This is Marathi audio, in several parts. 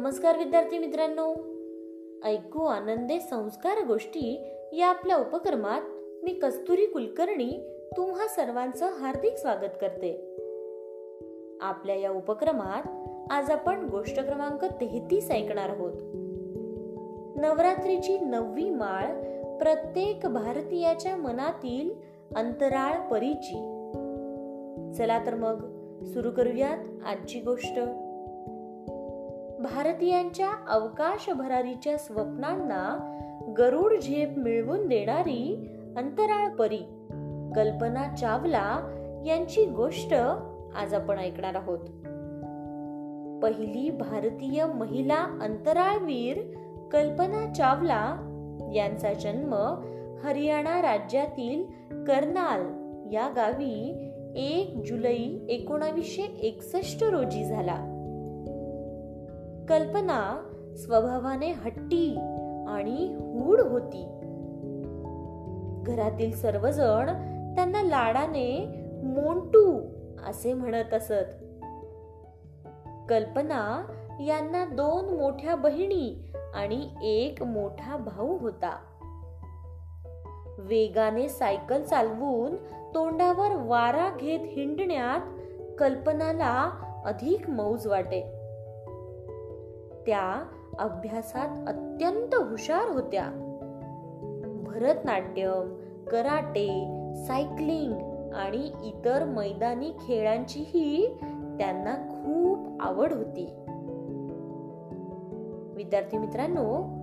नमस्कार विद्यार्थी मित्रांनो. ऐकू आनंदे संस्कार गोष्टी या आपल्या उपक्रमात मी कस्तुरी कुलकर्णी तुम्हा सर्वांचं हार्दिक स्वागत करते. आपल्या या उपक्रमात आज आपण गोष्ट क्रमांक तेहतीस ऐकणार आहोत. नवरात्रीची नववी माळ प्रत्येक भारतीयाच्या मनातील अंतराळ परीची. चला तर मग सुरू करूयात आजची गोष्ट. भारतीयांच्या अवकाश भरारीच्या स्वप्नांना गरुड झेप मिळवून देणारी अंतराळ परी कल्पना चावला यांची गोष्ट आज आपण ऐकणार आहोत. पहिली भारतीय महिला अंतराळवीर कल्पना चावला यांचा जन्म हरियाणा राज्यातील करनाल या गावी एक जुलै एकोणावीसशे एकसष्ट रोजी झाला. कल्पना स्वभावाने हट्टी आणि हूड होती. घरातील सर्वजण त्यांना लाडाने मोंटू असे म्हणत असत. कल्पना यांना दोन मोठ्या बहिणी आणि एक मोठा भाऊ होता. वेगाने सायकल चालवून तोंडावर वारा घेत हिंडण्यात कल्पनाला अधिक मौज वाटे. त्या अभ्यासात अत्यंत हुशार होत्या. भरतनाट्यम कराटे सायकलिंग आणि इतर मैदानी खेळांचीही त्यांना खूप आवड होती. विद्यार्थी मित्रांनो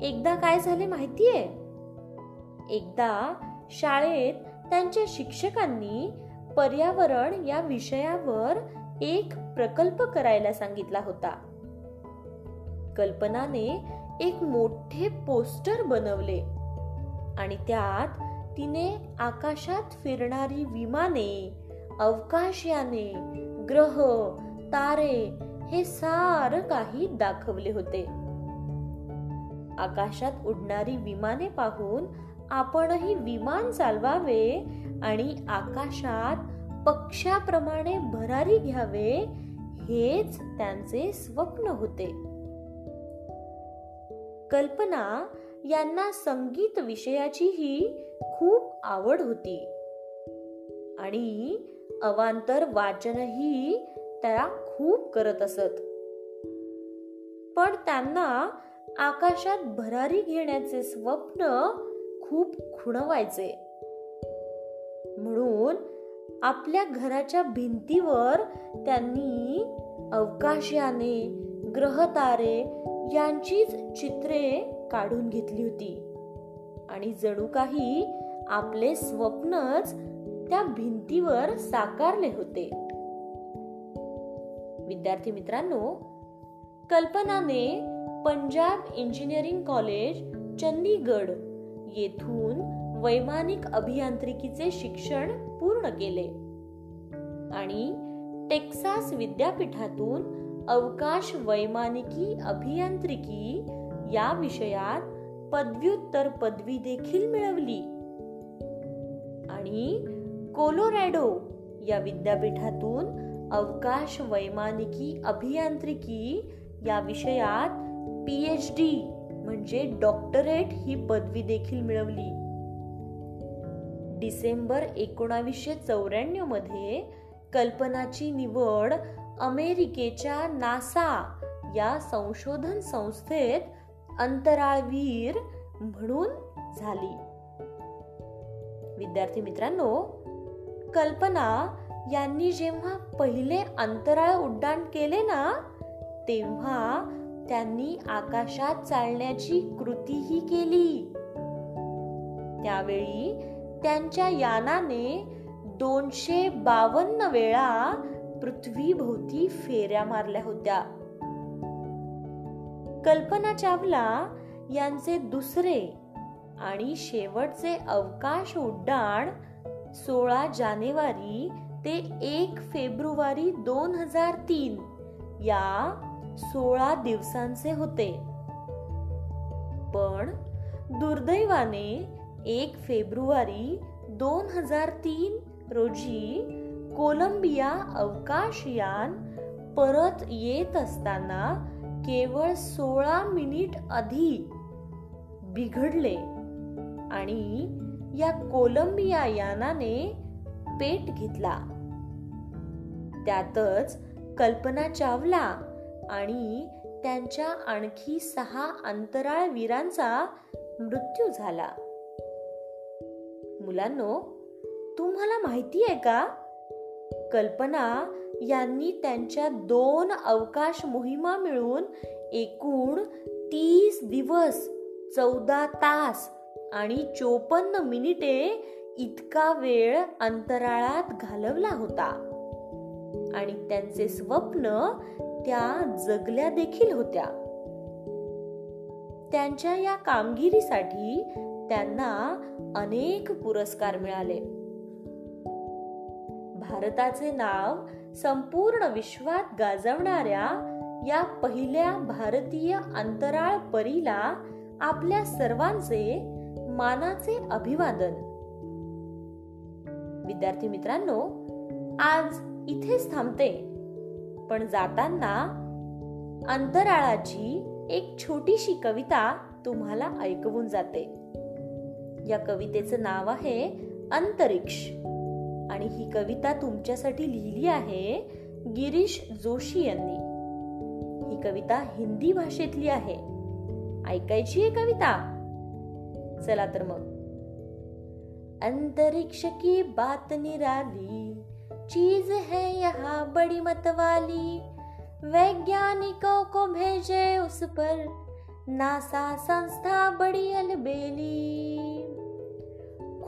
एकदा काय झाले माहितीये? एकदा शाळेत त्यांच्या शिक्षकांनी पर्यावरण या विषयावर एक प्रकल्प करायला सांगितला होता. कल्पनाने एक मोठे पोस्टर बनवले. आणि त्यात तिने आकाशात फिरणारी विमाने अवकाशयाने ग्रह तारे हे सार काही दाखवले होते. आकाशात उडणारी विमाने पाहून आपणही विमान चालवावे आणि आकाशात पक्षाप्रमाणे भरारी घ्यावे हेच त्यांचे स्वप्न होते. कल्पना यांना संगीत विषयाचीही खूप आवड होती. आणि अवांतर वाचनही त्या खूप करत असत. पण त्यांना आकाशात भरारी घेण्याचे स्वप्न खूप खुणवायचे. म्हणून आपल्या घराच्या भिंतीवर त्यांनी अवकाशयाने ग्रहतारे यांचीच चित्रे काढून घेतली होती. आणि जणू काही आपले स्वप्नच त्या भिंतीवर साकारले होते. विद्यार्थी मित्रांनो कल्पनाने पंजाब इंजिनिअरिंग कॉलेज चंदीगड येथून वैमानिक अभियांत्रिकीचे शिक्षण पूर्ण केले. आणि टेक्सास विद्यापीठातून अवकाश वैमानिकी अभियांत्रिकी या विषयात पदव्युत्तर पदवी देखील मिळवली. आणि कोलोरॅडो या विद्यापीठातून अवकाश वैमानिकी अभियांत्रिकी या विषयात पी एच डी म्हणजे डॉक्टरेट ही पदवी देखील मिळवली. डिसेंबर एकोणावीसशे चौऱ्याण्णवमध्ये कल्पनाची निवड अमेरिकेच्या नासा या संशोधन संस्थेत अंतराळवीर म्हणून झाली. विद्यार्थी मित्रांनो कल्पना यांनी जेव्हा पहिले अंतराळ उड्डाण केले ना तेव्हा त्यांनी आकाशात चालण्याची कृतीही केली. त्यावेळी त्यांच्या यानाने दोनशे बावन्न वेळा पृथ्वीभोवती फेऱ्या मारल्या होत्या. कल्पना चावला यांचे दुसरे आणि शेवटचे अवकाश उड्डाण सोळा जानेवारी ते एक फेब्रुवारी दोन हजार तीन या सोळा दिवसांचे होते. पण दुर्दैवाने एक फेब्रुवारी दोन हजार तीन रोजी कोलंबिया अवकाशयान परत येत असताना केवळ सोळा मिनिट आधी बिघडले आणि या कोलंबिया यानाने पेट घेतला. त्यातच कल्पना चावला आणि त्यांच्या आणखी सहा अंतराळ वीरांचा मृत्यू झाला. मुलांनो तुम्हाला माहिती आहे का? कल्पना यांनी त्यांच्या दोन अवकाश मोहिमा मिळून एकूण तीस दिवस चौदा तास आणि चोपन्न मिनिटे इतका वेळ अंतराळात घालवला होता. आणि त्यांचे स्वप्न त्या जगल्या देखील होत्या. त्यांच्या या कामगिरीसाठी त्यांना अनेक पुरस्कार मिळाले. भारताचे नाव संपूर्ण विश्वात गाजवणाऱ्या या पहिल्या भारतीय अंतराळ परीला आपल्या सर्वांचे मानाचे अभिवादन. विद्यार्थी मित्रांनो आज इथेच थांबते. पण जाताना अंतराळाची एक छोटीशी कविता तुम्हाला ऐकवून जाते. या कवितेचं नाव आहे अंतरिक्ष. आणि ही कविता तुमच्यासाठी लिहिली आहे गिरीश जोशी यांनी. ही कविता हिंदी भाषेतली आहे. ऐकायची आहे कविता? चला तर मग. अंतरिक्ष की बात निराली चीज है यहाँ बड़ी मतवाली वैज्ञानिकों को भेजे उस पर नासा संस्था बड़ी अलबेली।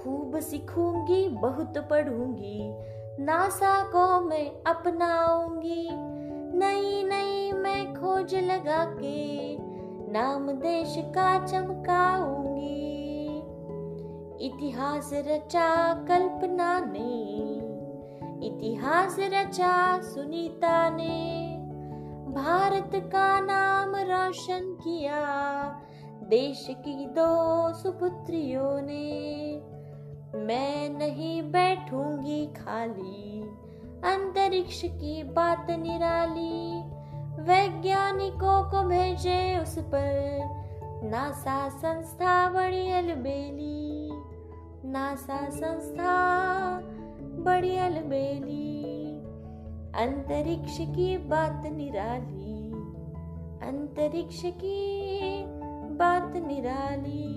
खूब सीखूँगी, बहुत पढ़ूँगी। नासा को मैं अपनाऊँगी। नई नई मैं खोज लगा के नाम देश का चमकाऊँगी। इतिहास रचा कल्पना ने, इतिहास रचा सुनीता ने। भारत का नाम रोशन किया, देश की दो सुपुत्रियों ने। मैं नहीं बैठूँगी खाली। अंतरिक्ष की बात निराली। वैज्ञानिकों को भेजे उस पर। नासा संस्था बड़ी अलबेली। नासा संस्था बड़ी अलबेली। अंतरिक्ष की बात निराली। अंतरिक्ष की बात निराली।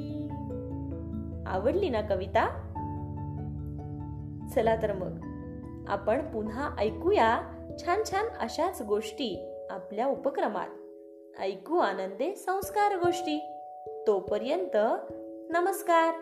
आवडली ना कविता? चला तर मग. आपण पुन्हा ऐकूया छान छान अशाच गोष्टी आपल्या उपक्रमात. ऐकू आनंदे संस्कार गोष्टी. तोपर्यंत नमस्कार.